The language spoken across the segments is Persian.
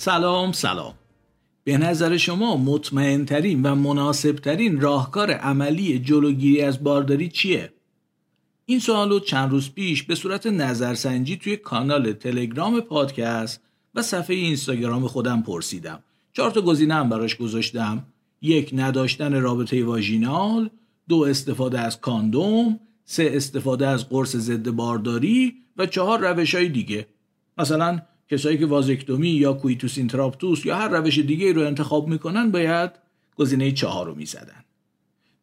سلام سلام. به نظر شما مطمئنترین و مناسبترین راهکار عملی جلوگیری از بارداری چیه؟ این سوال رو چند روز پیش به صورت نظرسنجی توی کانال تلگرام پادکست و صفحه اینستاگرام خودم پرسیدم. چهار تا گزینه هم براش گذاشتم. یک نداشتن رابطه واژینال. دو استفاده از کاندوم. سه استفاده از قرص ضد بارداری. و چهار روش های دیگه. مثلا کسایی که وازکتومی یا کویتوسین تراپتوس یا هر روش دیگه رو انتخاب می‌کنن باید گزینه چهار رو می‌زدن.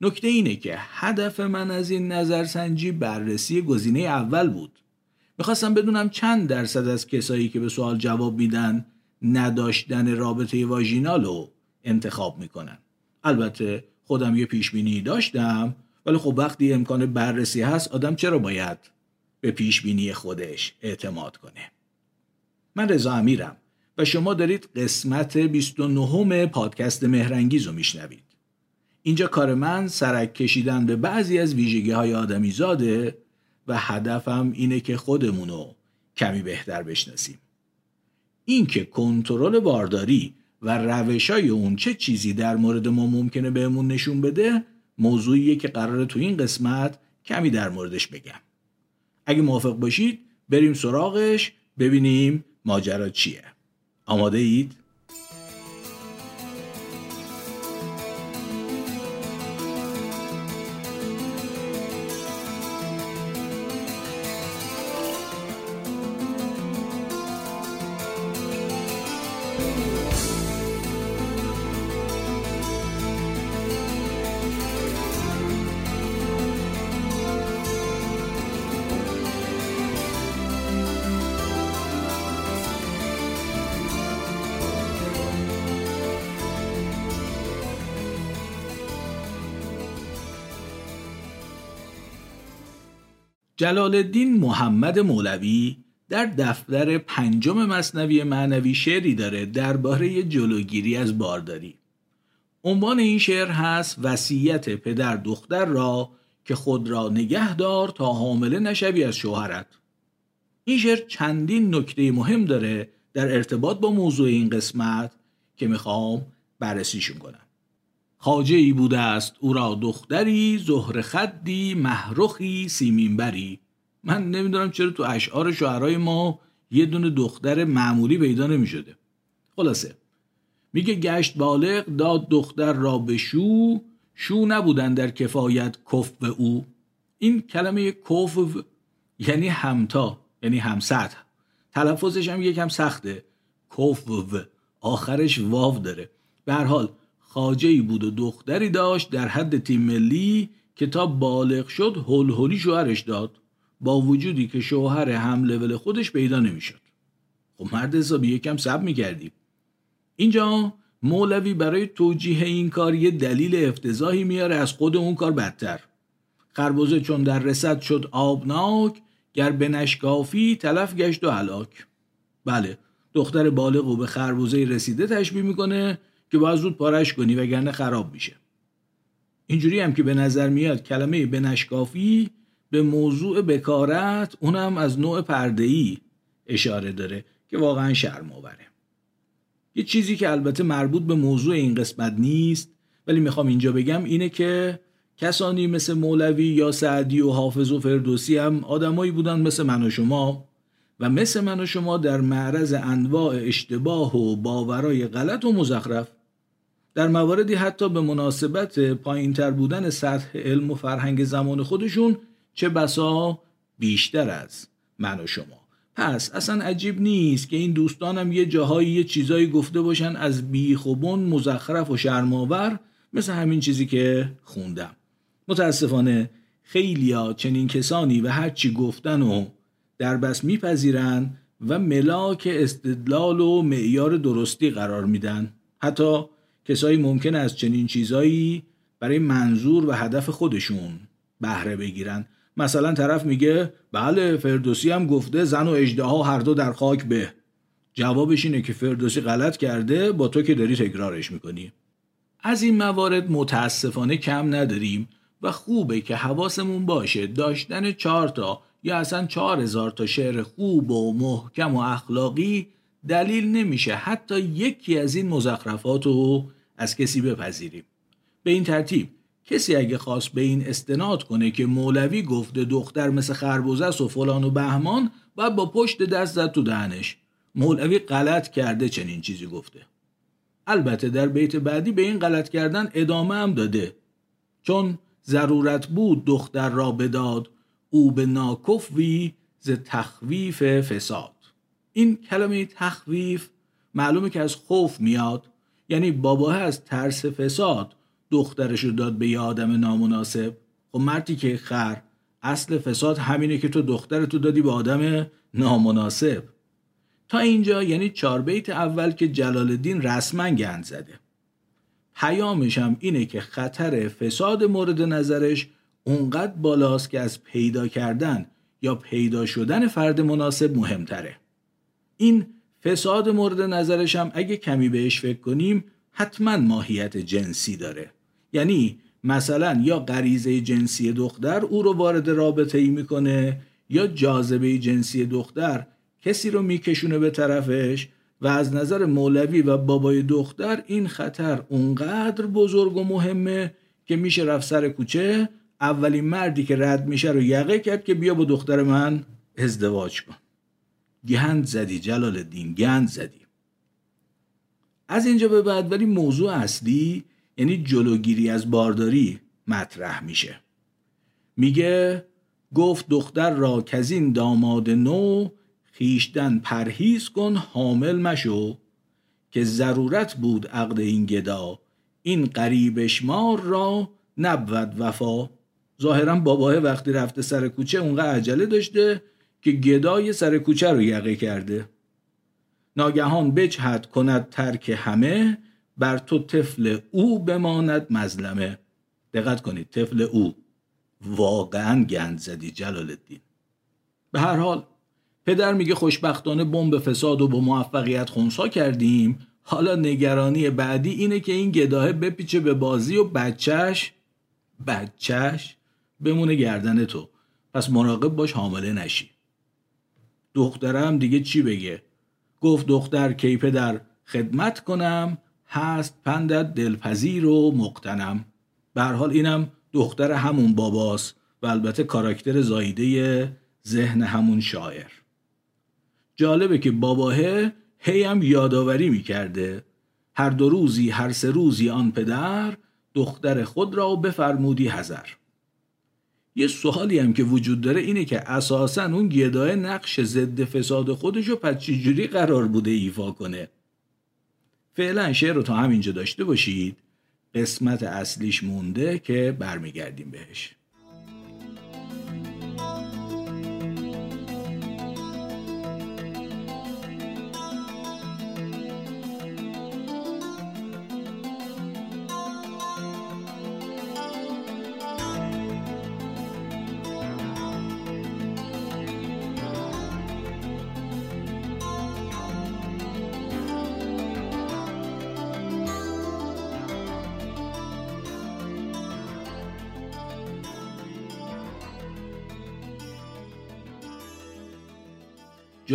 نکته اینه که هدف من از این نظرسنجی بررسی گزینه اول بود. می‌خواستم بدونم چند درصد از کسایی که به سوال جواب میدن نداشتن رابطه واژینال رو انتخاب می‌کنن. البته خودم یه پیش بینی داشتم ولی خب وقتی امکان بررسی هست آدم چرا باید به پیش بینی خودش اعتماد کنه؟ من رضا امیرم و شما دارید قسمت 29 پادکست مهرنگیز رو میشنوید. اینجا کار من سرک کشیدن به بعضی از ویژگی های آدمی زاده و هدفم اینه که خودمونو کمی بهتر بشناسیم. اینکه کنترل بارداری و روشای اون چه چیزی در مورد ما ممکنه بهمون نشون بده موضوعیه که قراره تو این قسمت کمی در موردش بگم. اگه موافق باشید بریم سراغش ببینیم ماجرا چیه آماده اید؟ جلال الدین محمد مولوی در دفتر پنجم مصنوی معنوی شعری داره درباره جلوگیری از بارداری. عنوان این شعر هست وصیت پدر دختر را که خود را نگه دار تا حامله نشوی از شوهرت. این شعر چندین نکته مهم داره در ارتباط با موضوع این قسمت که می‌خوام بررسیشون کنم. خاجه ای بوده است او را دختری زهر خدی محرخی سیمینبری. من نمی‌دونم چرا تو اشعار شعرهای ما یه دونه دختر معمولی پیدا نمی شده خلاصه میگه گشت بالغ داد دختر را به شو شو نبودن در کفایت کف به او. این کلمه کف یعنی همتا یعنی همسطح. تلفظش هم یکم سخته. کف آخرش واو داره. به هر حال خاجه بود و دختری داشت در حد تیم ملی که تا بالغ شد هل هلی شوهرش داد. با وجودی که شوهر هم لول خودش پیدا نمی‌شد. خب مرد حسابی یکم سب می‌کردیم. اینجا مولوی برای توجیه این کار یه دلیل افتضاحی میاره از خود اون کار بدتر. خربزه چون در رسد شد آبناک گر به نشکافی تلف گشت و هلاک. بله دختر بالغ و به خربزه رسیده تشبیه می‌کنه که باید زود پارش کنی وگرنه خراب میشه. اینجوری هم که به نظر میاد کلمه بنشکافی به موضوع بکارت اونم از نوع پردهی اشاره داره که واقعا شرم آوره یه چیزی که البته مربوط به موضوع این قسمت نیست ولی می‌خوام اینجا بگم اینه که کسانی مثل مولوی یا سعدی و حافظ و فردوسی هم آدمایی بودن مثل من و شما و مثل من و شما در معرض انواع اشتباه و باورای غلط و مزخرف در مواردی حتی به مناسبت پایینتر بودن سطح علم و فرهنگ زمان خودشون چه بسا بیشتر از من و شما. پس اصلا عجیب نیست که این دوستانم یه جاهایی یه چیزایی گفته باشن از بیخوبون مزخرف و شرماور مثل همین چیزی که خوندم. متاسفانه خیلیا چنین کسانی و هرچی گفتن و در بس میپذیرن و ملاک استدلال و معیار درستی قرار میدن. حتی کسایی ممکن از چنین چیزایی برای منظور و هدف خودشون بهره بگیرن. مثلا طرف میگه بله فردوسی هم گفته زن و اجده هر دو در خاک به. جوابش اینه که فردوسی غلط کرده با تو که داری تکرارش می‌کنی. از این موارد متاسفانه کم نداریم و خوبه که حواسمون باشه داشتن چهار تا یا اصلا چهار هزار تا شعر خوب و محکم و اخلاقی دلیل نمیشه. حتی یکی از این مزخرفات رو از کسی بپذیریم. به این ترتیب کسی اگه خواست به این استناد کنه که مولوی گفته دختر مثل خربوزه و فلان و بهمان باید با پشت دست زد تو دهنش. مولوی غلط کرده چنین چیزی گفته. البته در بیت بعدی به این غلط کردن ادامه هم داده. چون ضرورت بود دختر را بداد او به ناکفوی ز تخویف فساد. این کلمه تخویف معلومه که از خوف میاد. یعنی باباه از ترس فساد دخترش رو داد به یه آدم نامناسب. خب مردی که خر اصل فساد همینه که تو دختر تو دادی به آدم نامناسب. تا اینجا یعنی چار بیت اول که جلال الدین رسما گند زده. پیامش هم اینه که خطر فساد مورد نظرش اونقدر بالاست که از پیدا کردن یا پیدا شدن فرد مناسب مهمتره. این فساد مورد نظرش هم اگه کمی بهش فکر کنیم حتما ماهیت جنسی داره. یعنی مثلا یا غریزه جنسی دختر او رو وارد رابطه ای می‌کنه یا جاذبه جنسی دختر کسی رو میکشونه به طرفش و از نظر مولوی و بابای دختر این خطر اونقدر بزرگ و مهمه که میشه رفت سر کوچه اولین مردی که رد میشه رو یقه کرد که بیا با دختر من ازدواج کن. گند زدی جلال الدین گند زدی. از اینجا به بعد ولی موضوع اصلی یعنی جلوگیری از بارداری مطرح میشه. میگه گفت دختر را کزین داماد نو خیشتن پرهیز کن حامل مشو که ضرورت بود عقد این گدا. این قریب شمار را نبود وفا. ظاهرا باباه وقتی رفته سر کوچه اونقدر عجله داشته که گدای سر کوچه رو یقه کرده. ناگهان بجهد کند ترک همه بر تو طفل او بماند مظلمه. دقت کنید طفل او. واقعا گند زدی جلال الدین به هر حال پدر میگه خوشبختانه بمب فساد و با موفقیت خونسا کردیم. حالا نگرانی بعدی اینه که این گداه بپیچه به بازی و بچهش بچهش بمونه گردن تو. پس مراقب باش حامله نشی. دخترم دیگه چی بگه؟ گفت دختر کی پدر؟ خدمت کنم هست پندت دلپذیر و مقتنم. به حال اینم دختر همون باباست و البته کاراکتر زایده ذهن همون شاعر. جالبه که باباه هی هم یادآوری می‌کرده. هر دو روزی هر سه روزی آن پدر دختر خود را بفرمودی هزر یه سوالی هم که وجود داره اینه که اساسا اون گدای نقش ضد فساد خودش رو پس چجوری قرار بوده ایفا کنه؟ فعلا شعر رو تا همینجا داشته باشید. قسمت اصلیش مونده که برمیگردیم بهش.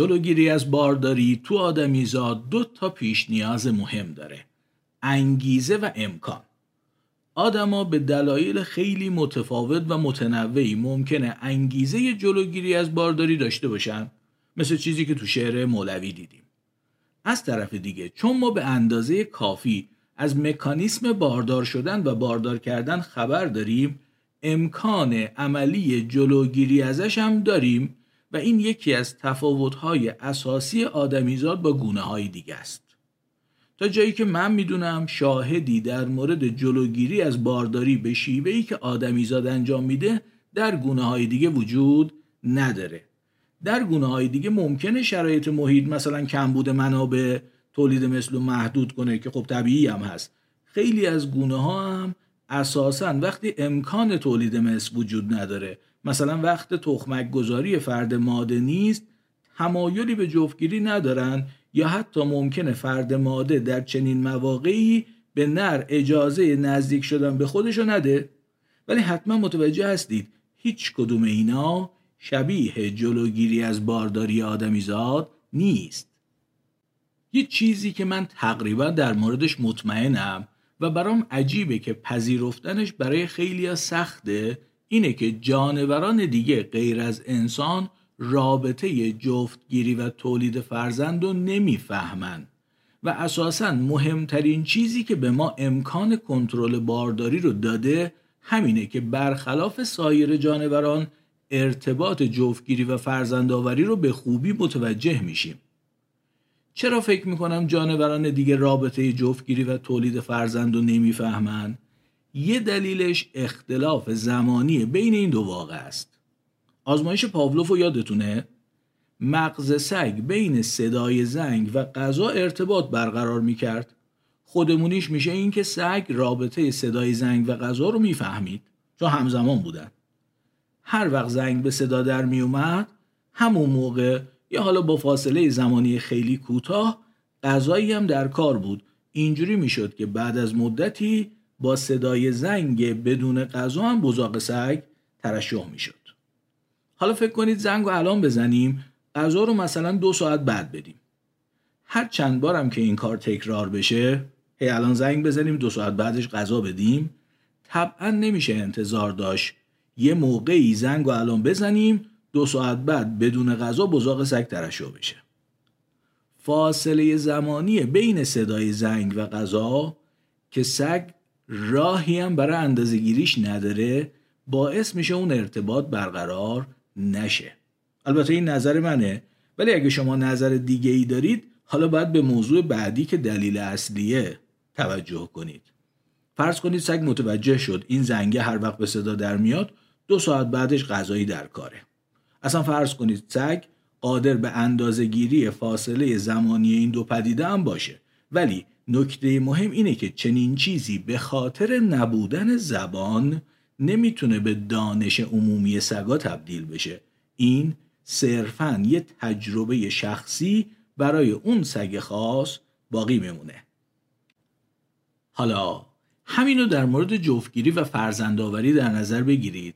جلوگیری از بارداری تو آدمیزاد دو تا پیش نیاز مهم داره. انگیزه و امکان. آدما به دلایل خیلی متفاوت و متنوعی ممکنه انگیزه جلوگیری از بارداری داشته باشن. مثل چیزی که تو شعر مولوی دیدیم. از طرف دیگه چون ما به اندازه کافی از مکانیسم باردار شدن و باردار کردن خبر داریم امکان عملی جلوگیری ازش هم داریم. و این یکی از تفاوت‌های اساسی آدمیزاد با گونه های دیگه است. تا جایی که من می‌دونم شاهدی در مورد جلوگیری از بارداری به شیوهی که آدمیزاد انجام میده در گونه های دیگه وجود نداره. در گونه های دیگه ممکنه شرایط محیط مثلا کمبود منابع تولید مثل محدود کنه که خب طبیعی هم هست. خیلی از گونه ها هم اساسا وقتی امکان تولید مثل وجود نداره مثلا وقت تخمک گذاری فرد ماده نیست تمایلی به جفتگیری ندارن یا حتی ممکنه فرد ماده در چنین مواقعی به نر اجازه نزدیک شدن به خودشو نده. ولی حتما متوجه هستید هیچ کدوم اینا شبیه جلوگیری از بارداری آدمیزاد نیست. یه چیزی که من تقریبا در موردش مطمئنم و برام عجیبه که پذیرفتنش برای خیلی سخته اینه که جانوران دیگه غیر از انسان رابطه جفتگیری و تولید فرزند رو نمی‌فهمن و اساسا مهمترین چیزی که به ما امکان کنترل بارداری رو داده همینه که برخلاف سایر جانوران ارتباط جفتگیری و فرزندآوری رو به خوبی متوجه میشیم چرا فکر می‌کنم جانوران دیگه رابطه جفتگیری و تولید فرزند رو نمی‌فهمن؟ یه دلیلش اختلاف زمانی بین این دو واقع است. آزمایش پاولوف رو یادتونه؟ مغز سگ بین صدای زنگ و غذا ارتباط برقرار می‌کرد. خودمونیش میشه این که سگ رابطه صدای زنگ و غذا رو می‌فهمید چون همزمان بودن. هر وقت زنگ به صدا در میومد همون موقع یا حالا با فاصله زمانی خیلی کوتاه غذایی هم در کار بود اینجوری می‌شد که بعد از مدتی با صدای زنگ بدون غذا هم بزاق سگ ترشح می‌شد. حالا فکر کنید زنگ رو الان بزنیم غذا رو مثلا دو ساعت بعد بدیم. هر چند بارم که این کار تکرار بشه هی الان زنگ بزنیم دو ساعت بعدش غذا بدیم. طبعا نمیشه انتظار داشت یه موقعی زنگ رو الان بزنیم دو ساعت بعد بدون غذا بزاق سگ ترشح بشه. فاصله زمانی بین صدای زنگ و غذا که سگ راهی هم برای اندازه گیریش نداره باعث میشه اون ارتباط برقرار نشه. البته این نظر منه ولی اگه شما نظر دیگه ای دارید حالا باید به موضوع بعدی که دلیل اصلیه توجه کنید. فرض کنید سگ متوجه شد این زنگه هر وقت به صدا در میاد دو ساعت بعدش غذایی در کاره. اصلا فرض کنید سگ قادر به اندازه گیری فاصله زمانی این دو پدیده هم باشه ولی نکته مهم اینه که چنین چیزی به خاطر نبودن زبان نمی‌تونه به دانش عمومی سگا تبدیل بشه. این صرفا یه تجربه شخصی برای اون سگ خاص باقی میمونه. حالا همینو در مورد جفتگیری و فرزندآوری در نظر بگیرید.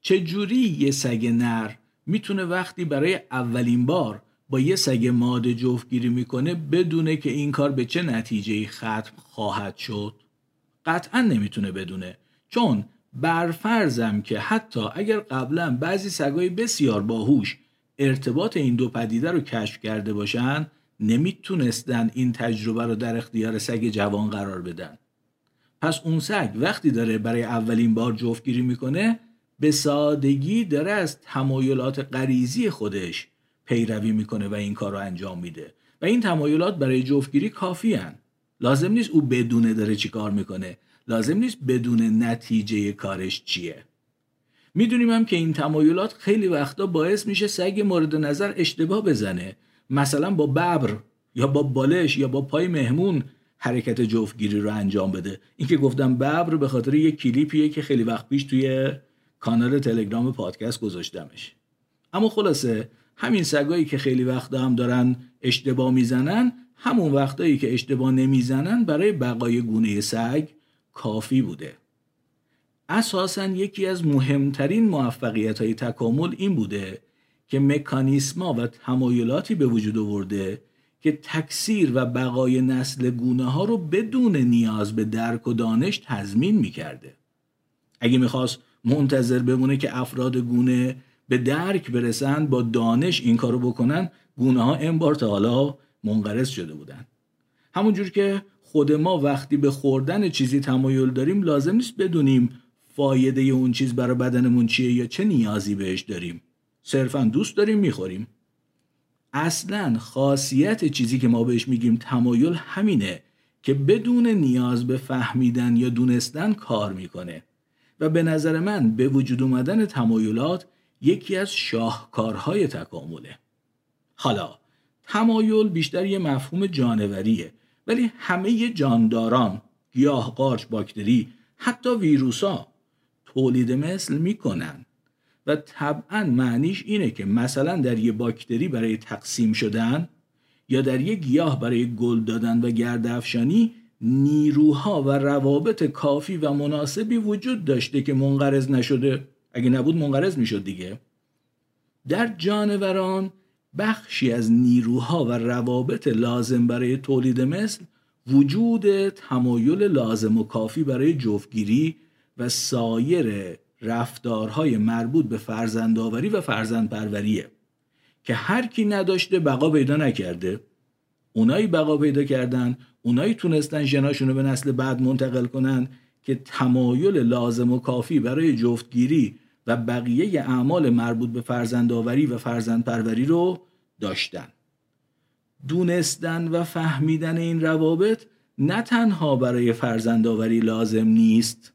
چجوری یه سگ نر می‌تونه وقتی برای اولین بار با یه سگ ماده جفتگیری می‌کنه بدونه که این کار به چه نتیجه ختم خواهد شد. قطعا نمی‌تونه بدونه چون برفرضم که حتی اگر قبلا بعضی سگای بسیار باهوش ارتباط این دو پدیده رو کشف کرده باشن نمی‌تونستن این تجربه رو در اختیار سگ جوان قرار بدن. پس اون سگ وقتی داره برای اولین بار جفتگیری می‌کنه به سادگی داره از تمایلات غریزی خودش پیروی می‌کنه و این کار رو انجام میده. و این تمایلات برای جفتگیری کافی هن. لازم نیست او بدونه داره چی کار می‌کنه. لازم نیست بدون نتیجه کارش چیه. می‌دونیم هم که این تمایلات خیلی وقتا باعث میشه سگ مورد نظر اشتباه بزنه. مثلا با ببر یا با بالش یا با پای مهمون حرکت جفتگیری رو انجام بده. این که گفتم ببر به خاطر یه کلیپیه که خیلی وقت پیش توی کانال تلگرام پادکست گذاشتمش. اما خلاصه همین سگایی که خیلی وقت هم دارن اشتباه می‌زنن همون وقتایی که اشتباه نمی‌زنن برای بقای گونه سگ کافی بوده. اساسا یکی از مهمترین موفقیت های تکامل این بوده که مکانیسما و تمایلاتی به وجود آورده که تکثیر و بقای نسل گونه ها رو بدون نیاز به درک و دانش تضمین می‌کرده. اگه می‌خواست منتظر بمونه که افراد گونه به درک برسن با دانش این کارو بکنن گونه ها این بار تا حالا منقرض شده بودن. همونجور که خود ما وقتی به خوردن چیزی تمایل داریم لازم نیست بدونیم فایده اون چیز برای بدنمون چیه یا چه نیازی بهش داریم. صرفا دوست داریم می‌خوریم. اصلا خاصیت چیزی که ما بهش میگیم تمایل همینه که بدون نیاز به فهمیدن یا دونستن کار می‌کنه. و به نظر من به وجود اومدن تمایلات یکی از شاهکارهای تکامله. حالا تمایل بیشتر یه مفهوم جانوریه ولی همه جانداران گیاه قارچ باکتری حتی ویروسا تولید مثل می‌کنن. و طبعا معنیش اینه که مثلا در یه باکتری برای تقسیم شدن یا در یه گیاه برای گل دادن و گردافشانی نیروها و روابط کافی و مناسبی وجود داشته که منقرض نشده. اگه نبود منقرض می‌شد دیگه. در جانوران بخشی از نیروها و روابط لازم برای تولید مثل وجود تمایل لازم و کافی برای جفتگیری و سایر رفتارهای مربوط به فرزندآوری و فرزندپروریه که هر کی نداشته بقا پیدا نکرده. اونایی بقا پیدا کردن اونایی تونستن ژناشون رو به نسل بعد منتقل کنن که تمایل لازم و کافی برای جفتگیری و بقیه اعمال مربوط به فرزندآوری و فرزندپروری رو داشتن. دونستن و فهمیدن این روابط نه تنها برای فرزندآوری لازم نیست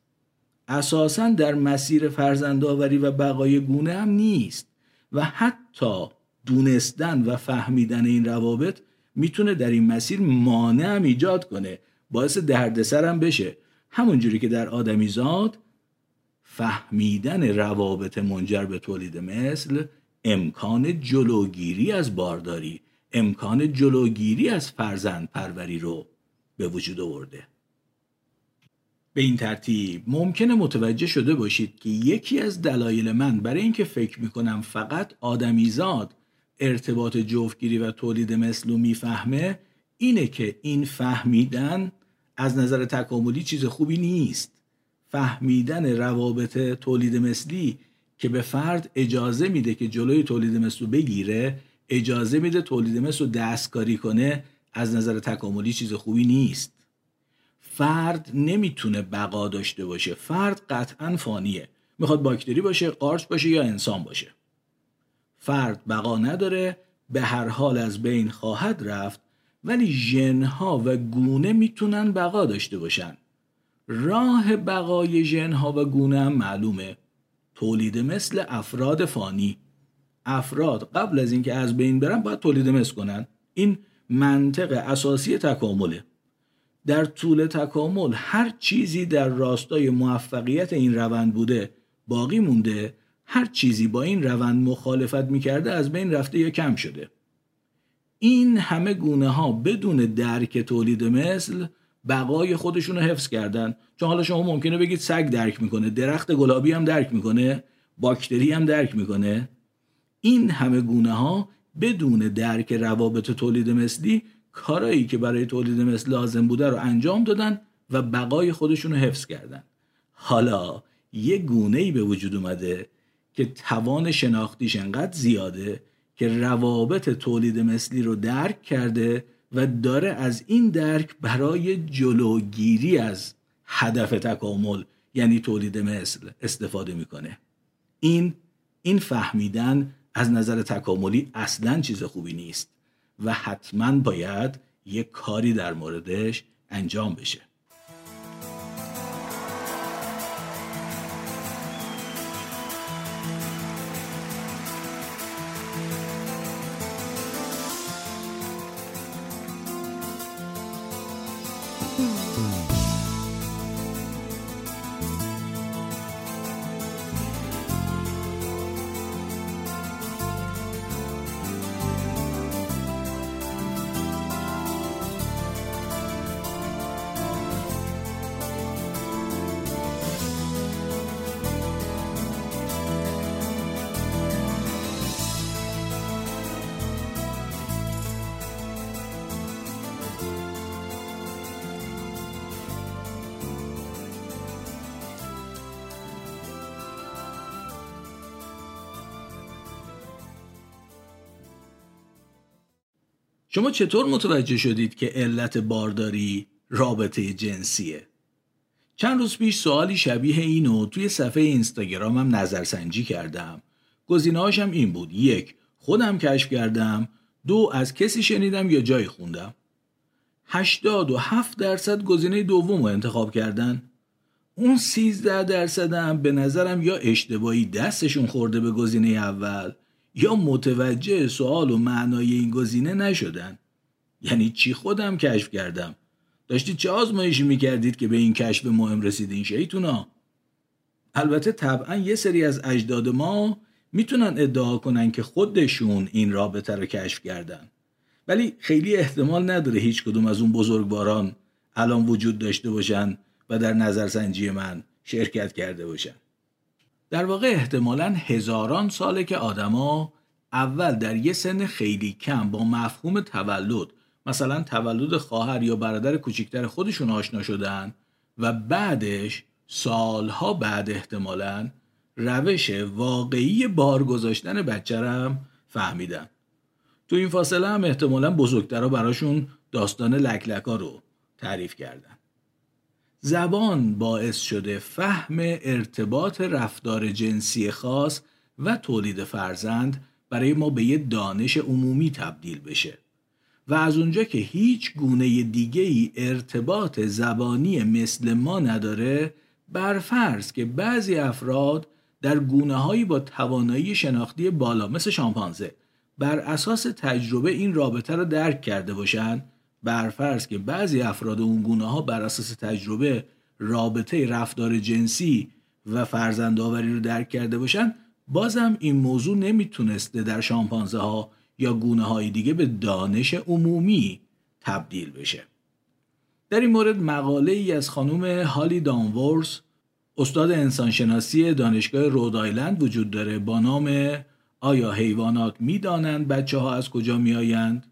اساسا در مسیر فرزندآوری و بقای گونه هم نیست و حتی دونستن و فهمیدن این روابط می‌تونه در این مسیر مانع هم ایجاد کنه باعث دردسر هم بشه. همونجوری که در آدمیزاد فهمیدن روابط منجر به تولید مثل امکان جلوگیری از بارداری امکان جلوگیری از فرزند پروری رو به وجود آورده. به این ترتیب ممکنه متوجه شده باشید که یکی از دلایل من برای اینکه فکر می‌کنم فقط آدمیزاد ارتباط جفتگیری و تولید مثل رو می‌فهمه اینه که این فهمیدن از نظر تکاملی چیز خوبی نیست. فهمیدن روابط تولید مثلی که به فرد اجازه میده که جلوی تولید مثل بگیره اجازه میده تولید مثل رو دستکاری کنه از نظر تکاملی چیز خوبی نیست. فرد نمی‌تونه بقا داشته باشه. فرد قطعا فانیه. می‌خواد باکتری باشه قارچ باشه یا انسان باشه. فرد بقا نداره به هر حال از بین خواهد رفت ولی ژنها و گونه می‌تونن بقا داشته باشن. راه بقای ژنها و گونه هم معلومه. تولید مثل افراد فانی. افراد قبل از اینکه از بین برن باید تولید مثل کنن. این منطق اساسی تکامله. در طول تکامل هر چیزی در راستای موفقیت این روند بوده باقی مونده هر چیزی با این روند مخالفت می‌کرده از بین رفته یا کم شده. این همه گونه ها بدون درک تولید مثل بقای خودشون رو حفظ کردن. چون حالا شما ممکنه بگید سگ درک می‌کنه درخت گلابی هم درک می‌کنه باکتری هم درک می‌کنه. این همه گونه ها بدون درک روابط تولید مثلی کارایی که برای تولید مثل لازم بوده رو انجام دادن و بقای خودشون رو حفظ کردن. حالا یه گونه ای به وجود اومده که توان شناختیش انقدر زیاده که روابط تولید مثلی رو درک کرده و داره از این درک برای جلوگیری از هدف تکامل یعنی تولید مثل استفاده می‌کنه. این این فهمیدن از نظر تکاملی اصلا چیز خوبی نیست و حتما باید یک کاری در موردش انجام بشه. چطور متوجه شدید که علت بارداری رابطه جنسیه؟ چند روز پیش سوالی شبیه اینو توی صفحه اینستاگرامم نظرسنجی کردم. گزینه‌هاشم این بود: یک، خودم کشف کردم، دو از کسی شنیدم یا جایی خوندم. 87 درصد گزینه دوم رو انتخاب کردن. اون 13 درصدم به نظرم یا اشتباهی دستشون خورده به گزینه اول یا متوجه سوال و معنای این گزینه نشدن؟ یعنی چی خودم کشف کردم؟ داشتید چه آزمایشی می‌کردید که به این کشف مهم رسیدین شیطونا؟ البته طبعا یه سری از اجداد ما می‌تونن ادعا کنن که خودشون این رابطه رو کشف کردن. ولی خیلی احتمال نداره هیچ کدوم از اون بزرگواران الان وجود داشته باشن و در نظرسنجی من شرکت کرده باشن. در واقع احتمالا هزاران ساله که آدما اول در یه سن خیلی کم با مفهوم تولد مثلا تولد خواهر یا برادر کوچکتر خودشون آشنا شدن و بعدش سالها بعد احتمالا روش واقعی بار گذاشتن بچه فهمیدن. تو این فاصله هم احتمالا بزرگترها براشون داستان لکلکا رو تعریف کردن. زبان باعث شده فهم ارتباط رفتار جنسی خاص و تولید فرزند برای ما به یه دانش عمومی تبدیل بشه. و از اونجا که هیچ گونه دیگه ای ارتباط زبانی مثل ما نداره برفرض که بعضی افراد در گونه هایی با توانایی شناختی بالا مثل شامپانزه بر اساس تجربه این رابطه را درک کرده باشند برفرض که بعضی افراد اون گونه ها بر اساس تجربه رابطه رفتار جنسی و فرزندآوری رو درک کرده باشن بازم این موضوع نمی‌تونسته در شامپانزه ها یا گونه های دیگه به دانش عمومی تبدیل بشه. در این مورد مقاله ای از خانم هالی دانورس استاد انسانشناسی دانشگاه رود آیلند وجود داره با نام آیا حیوانات می‌دانند بچه ها از کجا میآیند؟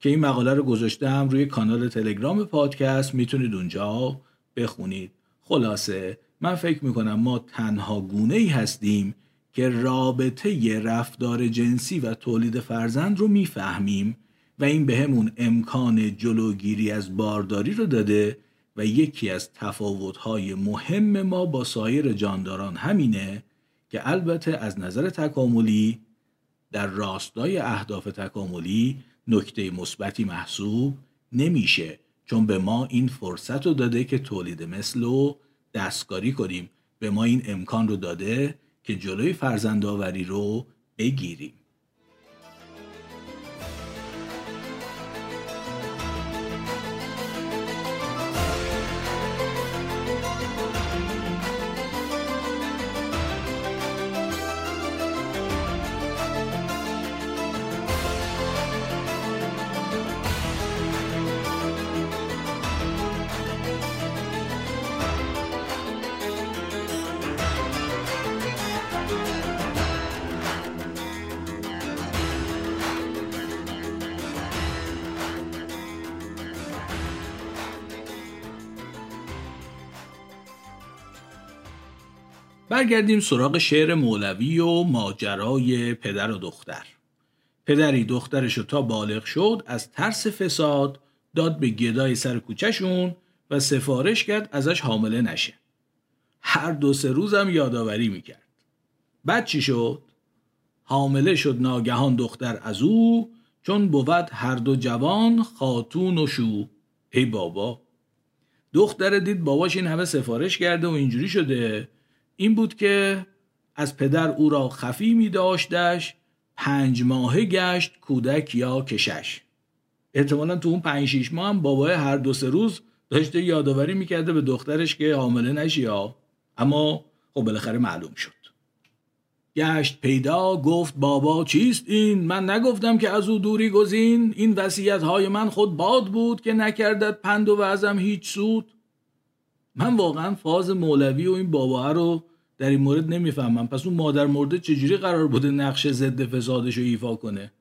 که این مقاله رو گذاشتم روی کانال تلگرام پادکست می‌تونید اونجا بخونید. خلاصه من فکر می‌کنم ما تنها گونه ای هستیم که رابطه رفتار جنسی و تولید فرزند رو می‌فهمیم و این به همون امکان جلوگیری از بارداری رو داده و یکی از تفاوتهای مهم ما با سایر جانداران همینه که البته از نظر تکاملی در راستای اهداف تکاملی نکته مثبتی محسوب نمیشه چون به ما این فرصت رو داده که تولید مثل رو دستکاری کنیم. به ما این امکان رو داده که جلوی فرزندآوری رو بگیریم. برگردیم سراغ شعر مولوی و ماجرای پدر و دختر. پدری دخترشو تا بالغ شد از ترس فساد داد به گدای سر کوچهشون و سفارش کرد ازش حامله نشه. هر دو سه روزم یادآوری می‌کرد. بعد چی شد؟ حامله شد ناگهان دختر از او چون بود هر دو جوان خاتون و شو. ای بابا! دختر دید باباش این همه سفارش کرده و اینجوری شده این بود که از پدر او را خفی می داشتش پنج ماهه گشت کودک یا کشش. احتمالا تو اون پنج شیش ماه هم بابای هر دو سه روز داشته یادآوری می‌کرده به دخترش که حامله نشی یا اما خب بالاخره معلوم شد. گشت پیدا گفت بابا چیست این؟ من نگفتم که از او دوری گزین. این وسیعت های من خود باد بود که نکردد پند و وزم هیچ سود. من واقعا فاز مولوی و این بابا رو در این مورد نمی‌فهمم. پس اون مادر مرده چجوری قرار بوده نقش ضد فسادش رو ایفا کنه؟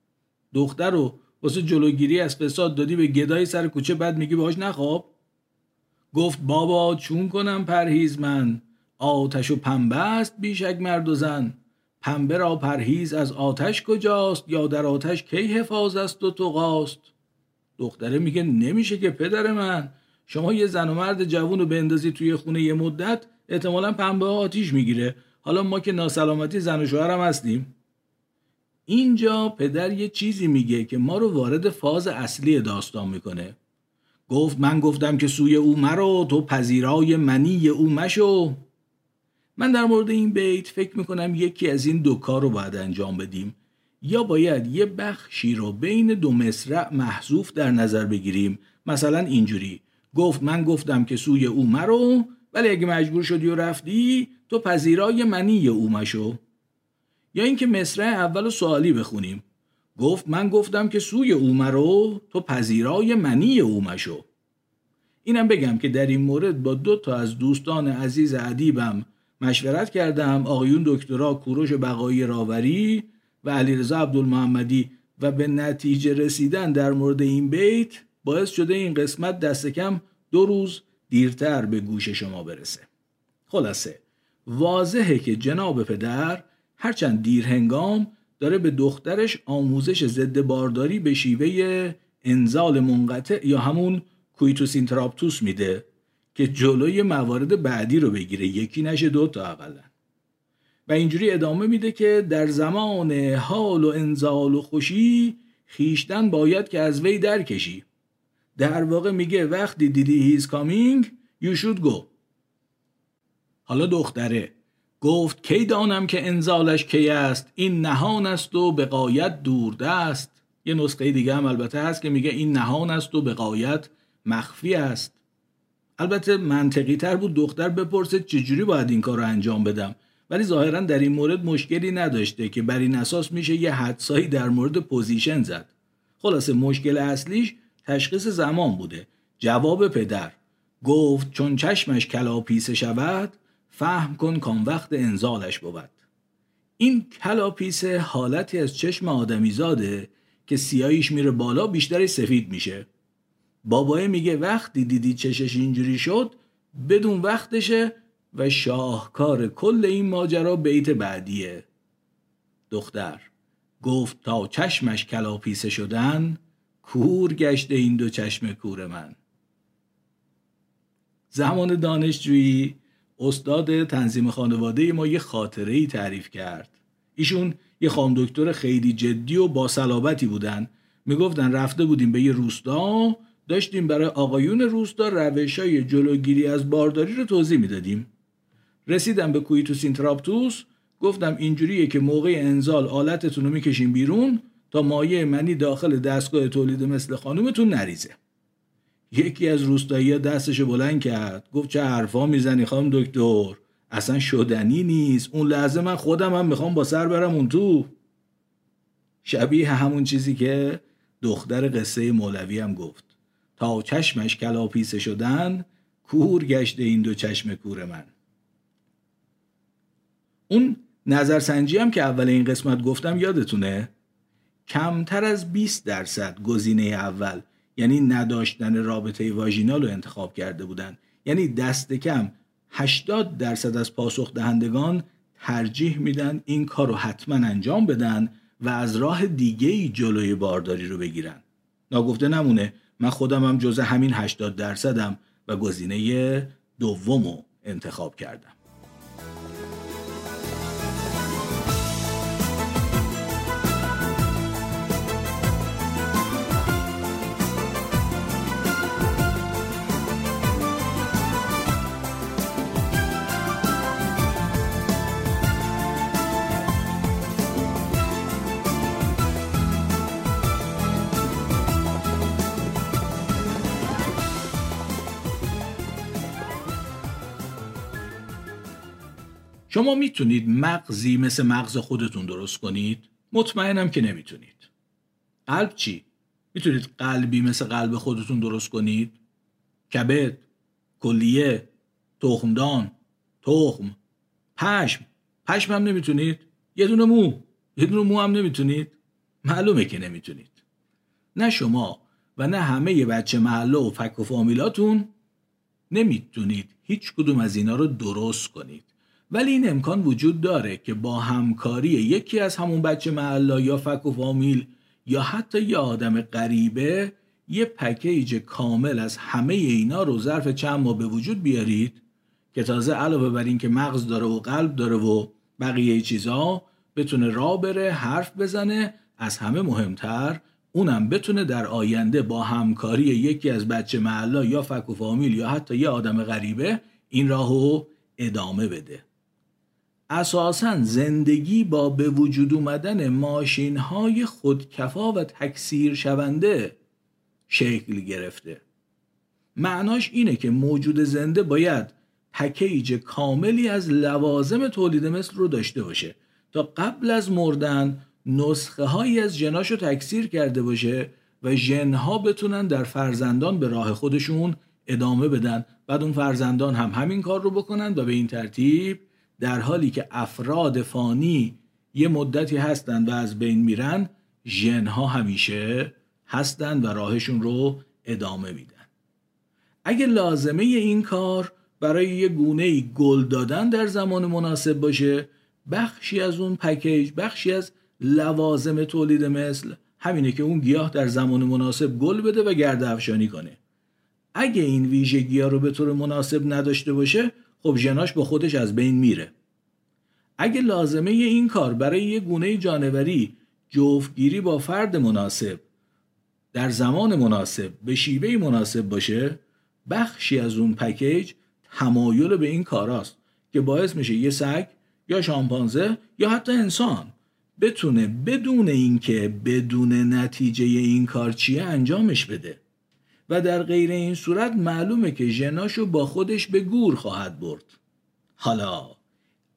دختر رو واسه جلوگیری از فساد دادی به گدای سر کوچه بعد میگی باهاش نخواب؟ گفت بابا چون کنم پرهیز من. آتش و پنبه است بیشک مرد و زن. پنبه را پرهیز از آتش کجاست یا در آتش کی حفاظ است و تقاست دختره میگه نمیشه که پدر من. شما یه زن و مرد جوون رو بندازی توی خونه یه مدت احتمالا پنبه ها آتیش می‌گیره. حالا ما که ناسلامتی زن و شوهرم هستیم. اینجا پدر یه چیزی میگه که ما رو وارد فاز اصلی داستان می‌کنه. گفت من گفتم که سوی او مرو تو پذیرای منی او مشو. من در مورد این بیت فکر می‌کنم یکی از این دو کار رو باید انجام بدیم. یا باید یه بخشی رو بین دو مصرع محذوف در نظر بگیریم. مثلا اینجوری. گفت من گفتم که سوی او مرو ولی اگه مجبور شدی و رفتی تو پذیرای منی او مشو یا اینکه مصرع اول سوالی بخونیم. گفت من گفتم که سوی او مرو تو پذیرای منی او مشو اینم بگم که در این مورد با دو تا از دوستان عزیز ادیبم مشورت کردم آقایون دکترا کوروش بقایی راوری و علیرضا عبدالمحمدی و به نتیجه رسیدن در مورد این بیت باعث شده این قسمت دست کم دو روز دیرتر به گوش شما برسه. خلاصه واضحه که جناب پدر هرچند دیر هنگام داره به دخترش آموزش ضد بارداری به شیوه انزال منقطع یا همون کویتوس اینتراپتوس میده که جلوی موارد بعدی رو بگیره. یکی نشه دو تا اقلا. و اینجوری ادامه میده که در زمان حال و انزال و خوشی خیشتن باید که از وی در کشی در واقع میگه وقتی دیدی هیز کامینگ یو شود گو حالا دختره گفت کی دانم که انزالش کی است؟ این نهان است و به قایت دورده است یه نسخه دیگه هم البته هست که میگه این نهان است و به قایت مخفی است. البته منطقی تر بود دختر بپرسه چجوری باید این کار رو انجام بدم. ولی ظاهرا در این مورد مشکلی نداشته که بر این اساس میشه یه حدسایی در مورد پوزیشن زد. خلاصه مشکل اصلیش تشخیص زمان بوده. جواب پدر. گفت چون چشمش کلاپیسه شود فهم کن کام وقت انزالش بود. این کلاپیسه حالتی از چشم آدمی زاده که سیاییش میره بالا بیشترش سفید میشه. بابای میگه وقتی دیدی چشش اینجوری شد بدون وقتشه و شاهکار کل این ماجرا بیت بعدیه. دختر. گفت تا چشمش کلاپیسه شدن کور گشته این دو چشم کور من. زمان دانشجویی استاد تنظیم خانواده ما یه خاطره ای تعریف کرد. ایشون یه خانم دکتر خیلی جدی و با صلابتی بودن. می‌گفتن رفته بودیم به یه روستا داشتیم برای آقایون روستا روش های جلوگیری از بارداری رو توضیح می‌دادیم. رسیدم به coitus interruptus گفتم اینجوریه که موقع انزال آلتتون رو می‌کشیم بیرون تا مایه منی داخل دستگاه تولید مثل خانومتون نریزه. یکی از روستایی دستشو بلند کرد. گفت چه حرفا می‌زنی خانم دکتر؟ اصلا شدنی نیست. اون لحظه من خودم هم می‌خوام با سر برم اون تو. شبیه همون چیزی که دختر قصه مولوی هم گفت. تا چشمش کلاپیسه شدن کور گشته این دو چشم کور من. اون نظرسنجی هم که اول این قسمت گفتم یادتونه؟ کمتر از 20 درصد گزینه اول یعنی نداشتن رابطه واژینال رو انتخاب کرده بودن. یعنی دست کم 80 درصد از پاسخ دهندگان ترجیح میدن این کار رو حتما انجام بدن و از راه دیگه ای جلوی بارداری رو بگیرن. ناگفته نمونه من خودم هم جزء همین 80 درصدم و گزینه دوم رو انتخاب کردم. شما می‌تونید مغزی مثل مغز خودتون درست کنید؟ مطمئنم که نمی‌تونید. قلب چی؟ می‌تونید قلبی مثل قلب خودتون درست کنید؟ کبد کلیه تخمدان تخم پشم. پشم هم نمی‌تونید؟ یه دونه مو. یه دونه مو هم نمی‌تونید؟ معلومه که نمی‌تونید. نه شما و نه همه بچه محله و فک و فامیلاتون نمی‌تونید هیچ کدوم از اینا رو درست کنید. ولی این امکان وجود داره که با همکاری یکی از همون بچه محلا یا فک و فامیل یا حتی یه آدم غریبه یه پکیج کامل از همه اینا رو ظرف چند ماه به وجود بیارید که تازه علاوه بر این که مغز داره و قلب داره و بقیه چیزها بتونه را بره حرف بزنه از همه مهمتر اونم بتونه در آینده با همکاری یکی از بچه محلا یا فک و فامیل یا حتی یه آدم غریبه این راهو ادامه بده. اساسا زندگی با به وجود اومدن ماشین های خودکفا و تکثیر شونده شکل گرفته. معناش اینه که موجود زنده باید پکیج کاملی از لوازم تولید مثل رو داشته باشه تا قبل از مردن نسخه هایی از جناش رو تکثیر کرده باشه و ژنها بتونن در فرزندان به راه خودشون ادامه بدن. بعد اون فرزندان هم همین کار رو بکنن و به این ترتیب در حالی که افراد فانی یه مدتی هستند و از بین میرن ژنها همیشه هستند و راهشون رو ادامه میدن. اگه لازمه این کار برای یه گونه گل دادن در زمان مناسب باشه بخشی از اون پکیج بخشی از لوازم تولید مثل همینه که اون گیاه در زمان مناسب گل بده و گرد افشانی کنه. اگه این ویژگی ها رو به طور مناسب نداشته باشه خب ژناش با خودش از بین میره. اگه لازمه این کار برای یه گونه جانوری جفتگیری با فرد مناسب در زمان مناسب به شیوه مناسب باشه بخشی از اون پکیج تمایل به این کاراست که باعث میشه یه سگ یا شامپانزه یا حتی انسان بتونه بدون اینکه بدون نتیجه این کار چیه انجامش بده. و در غیر این صورت معلومه که ژناشو با خودش به گور خواهد برد. حالا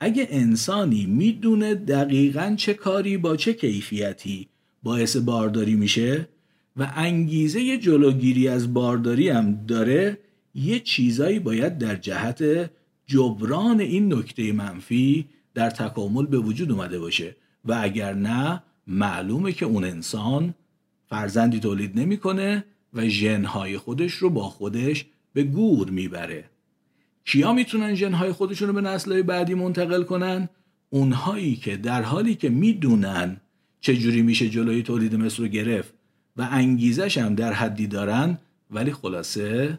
اگه انسانی می‌دونه دقیقا چه کاری با چه کیفیتی باعث بارداری میشه و انگیزه جلوگیری از بارداری هم داره یه چیزایی باید در جهت جبران این نکته منفی در تکامل به وجود اومده باشه و اگر نه معلومه که اون انسان فرزندی تولید نمی‌کنه و ژنهای خودش رو با خودش به گور می‌بره. کیا می‌تونن ژنهای خودشون رو به نسلهای بعدی منتقل کنن؟ اونهایی که در حالی که می‌دونن چجوری میشه جلوی تولید مثل رو گرفت و انگیزش هم در حدی دارن ولی خلاصه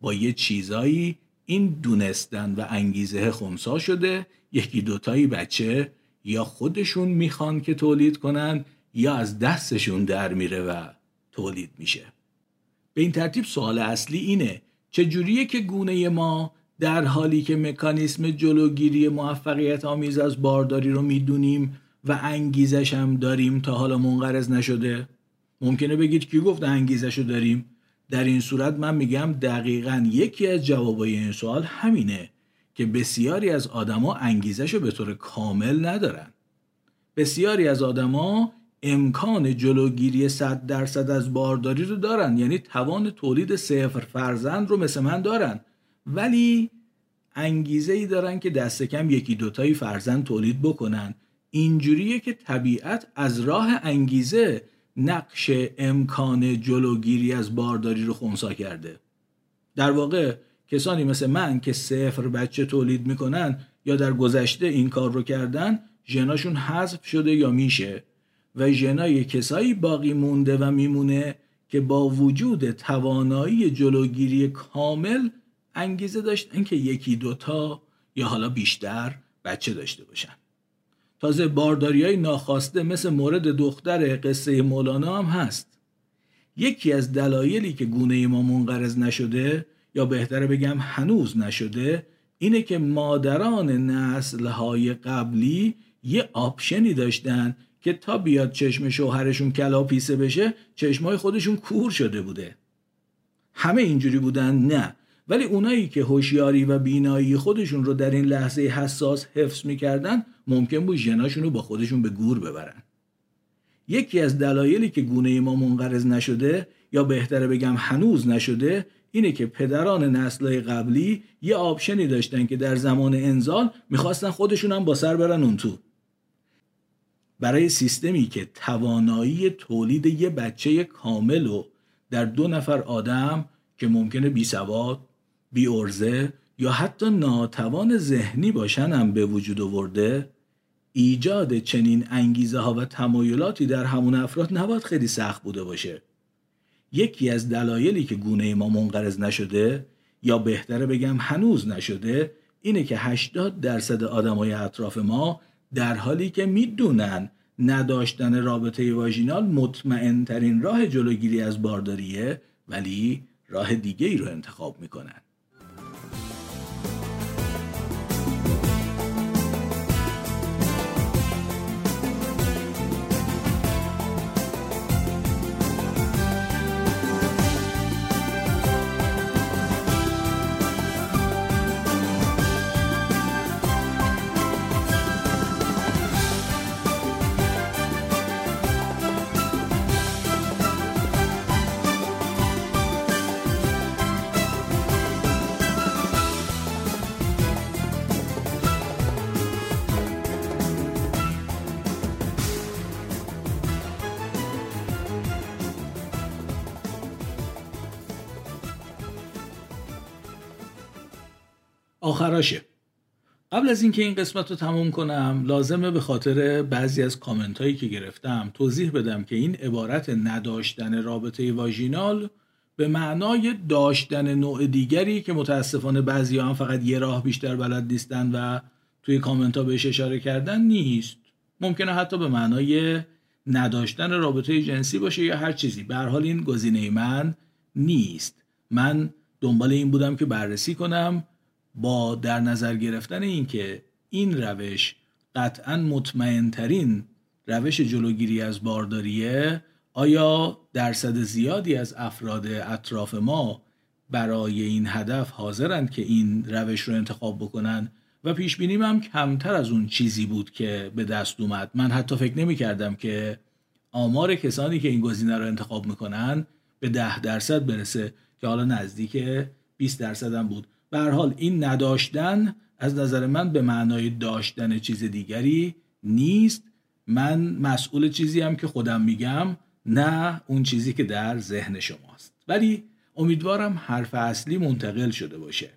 با یه چیزایی این دونستن و انگیزه خونسا شده یکی دوتایی بچه یا خودشون می‌خوان که تولید کنن یا از دستشون در میره و تولید میشه. به این ترتیب سوال اصلی اینه چجوریه که گونه ما در حالی که مکانیسم جلوگیری موفقیت آمیز از بارداری رو می‌دونیم و انگیزش هم داریم تا حالا منقرض نشده؟ ممکنه بگید کی گفت انگیزش رو داریم؟ در این صورت من میگم دقیقا یکی از جوابای این سوال همینه که بسیاری از آدما انگیزش رو به طور کامل ندارن. بسیاری از آدما امکان جلوگیری صد درصد از بارداری رو دارن. یعنی توان تولید صفر فرزند رو مثل من دارن. ولی انگیزه ای دارن که دست کم یکی دوتایی فرزند تولید بکنن. اینجوریه که طبیعت از راه انگیزه نقش امکان جلوگیری از بارداری رو خونسا کرده. در واقع کسانی مثل من که صفر بچه تولید می‌کنن یا در گذشته این کار رو کردن ژناشون حذف شده یا میشه. و ژنای کسایی باقی مونده و میمونه که با وجود توانایی جلوگیری کامل انگیزه داشتن که یکی دوتا یا حالا بیشتر بچه داشته باشن. تازه بارداری های ناخواسته مثل مورد دختر قصه مولانا هم هست. یکی از دلایلی که گونه ما منقرض نشده یا بهتره بگم هنوز نشده اینه که مادران نسلهای قبلی یه آپشنی داشتن که تا بیاد چشم شوهرشون کلا پیسه بشه چشمای خودشون کور شده بوده. همه اینجوری بودن؟ نه. ولی اونایی که هوشیاری و بینایی خودشون رو در این لحظه حساس حفظ می‌کردن ممکن بود ژناشون رو با خودشون به گور ببرن. یکی از دلایلی که گونه ما منقرض نشده یا بهتره بگم هنوز نشده اینه که پدران نسلهای قبلی یه آپشنی داشتن که در زمان انزال می‌خواستن خودشون هم با سر برن اون تو. برای سیستمی که توانایی تولید یه بچه کامل و در دو نفر آدم که ممکنه بی سواد، بی ارزه یا حتی ناتوان ذهنی باشن هم به وجود آورده ایجاد چنین انگیزه ها و تمایلاتی در همون افراد نباید خیلی سخت بوده باشه. یکی از دلایلی که گونه ما منقرض نشده یا بهتره بگم هنوز نشده اینه که 80 درصد آدمای اطراف ما در حالی که می‌دونن نداشتن رابطه واژینال مطمئن ترین راه جلوگیری از بارداریه ولی راه دیگه ای رو انتخاب می‌کنن. آخراشه قبل از اینکه این قسمت رو تموم کنم لازمه به خاطر بعضی از کامنت هایی که گرفتم توضیح بدم که این عبارت نداشتن رابطه واژینال به معنای داشتن نوع دیگری که متاسفانه بعضی هم فقط یه راه بیشتر بلد نیستن و توی کامنت ها بهش اشاره کردن نیست. ممکنه حتی به معنای نداشتن رابطه جنسی باشه یا هر چیزی. به حال این گزینه من نیست. من دنبال این بودم که بررسی کنم با در نظر گرفتن اینکه این روش قطعا مطمئن ترین روش جلوگیری از بارداریه آیا درصد زیادی از افراد اطراف ما برای این هدف حاضرند که این روش رو انتخاب بکنن؟ و پیش بینیم هم کمتر از اون چیزی بود که به دست اومد. من حتی فکر نمی کردم که آمار کسانی که این گزینه رو انتخاب می‌کنن به ده درصد برسه که حالا نزدیک 20 درصد هم بود. به حال این نداشتن از نظر من به معنای داشتن چیز دیگری نیست. من مسئول چیزی هم که خودم میگم نه اون چیزی که در ذهن شماست. ولی امیدوارم حرف اصلی منتقل شده باشه.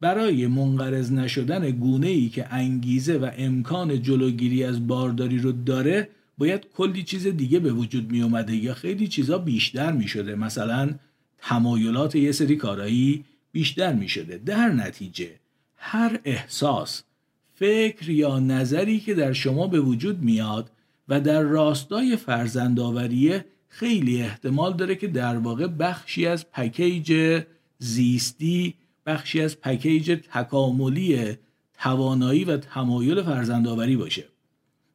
برای منقرض نشدن گونه ای که انگیزه و امکان جلوگیری از بارداری رو داره باید کلی چیز دیگه به وجود می اومده یا خیلی چیزا بیشتر می شده مثلا تمایلات یه سری کارایی بیشتر می شده. در نتیجه هر احساس فکر یا نظری که در شما به وجود میاد و در راستای فرزندآوریه خیلی احتمال داره که در واقع بخشی از پکیج زیستی بخشی از پکیج تکاملی توانایی و تمایل فرزندآوری باشه.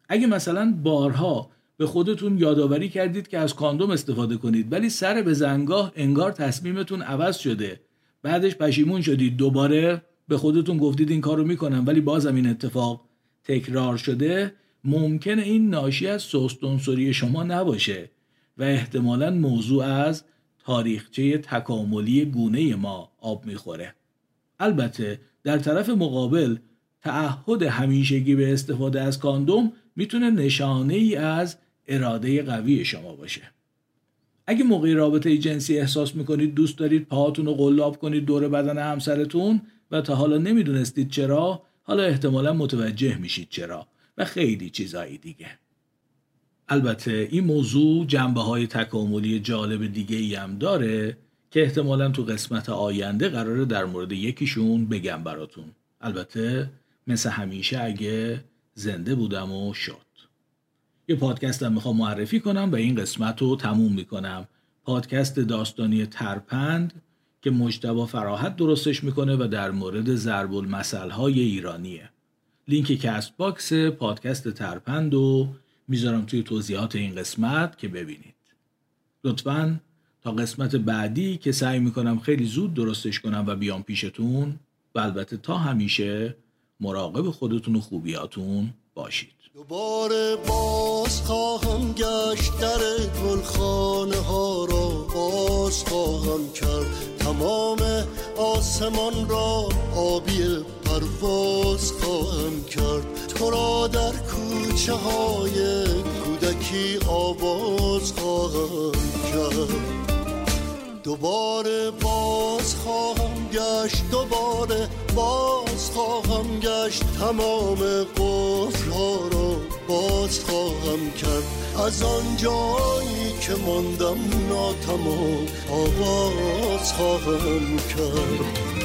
اگه مثلا بارها به خودتون یادآوری کردید که از کاندوم استفاده کنید ولی سر به زنگاه انگار تصمیمتون عوض شده بعدش پشیمون شدید. دوباره به خودتون گفتید این کارو می‌کنم ولی بازم این اتفاق تکرار شده. ممکنه این ناشی از سوستونسوری شما نباشه و احتمالا موضوع از تاریخچه تکاملی گونه ما آب می‌خوره. البته در طرف مقابل تعهد همیشگی به استفاده از کاندوم می‌تونه نشانه ای از اراده قوی شما باشه. اگه موقع رابطه جنسی احساس می‌کنید دوست دارید پاهاتون رو قلاب کنید دور بدن همسرتون و تا حالا نمی‌دونستید چرا حالا احتمالا متوجه میشید چرا و خیلی چیزایی دیگه. البته این موضوع جنبه های تکاملی جالب دیگه ای هم داره که احتمالا تو قسمت آینده قراره در مورد یکیشون بگم براتون. البته مثل همیشه اگه زنده بودم و شد. یه پادکستم می‌خوام معرفی کنم و این قسمت رو تموم می‌کنم. پادکست داستانی ترپند که مجتبی فراحت درستش می‌کنه و در مورد ضرب المثل های ایرانیه لینک Castbox پادکست ترپند رو می‌ذارم توی توضیحات این قسمت که ببینید. لطفا تا قسمت بعدی که سعی می‌کنم خیلی زود درستش کنم و بیام پیشتون و البته تا همیشه مراقب خودتون و خوبیاتون باشید. دوباره باز خواهم گشت در گلخانه ها را. باز خواهم کرد تمام آسمان را. آبی پرواز خواهم کرد. تو را در کوچه های کودکی آواز خواهم کرد. دوباره باز خواهم گشت دوباره باز خواهم گشت تمام قفلها را باز خواهم کرد. از آن جایی که ماندم ناتمام آغاز خواهم کرد.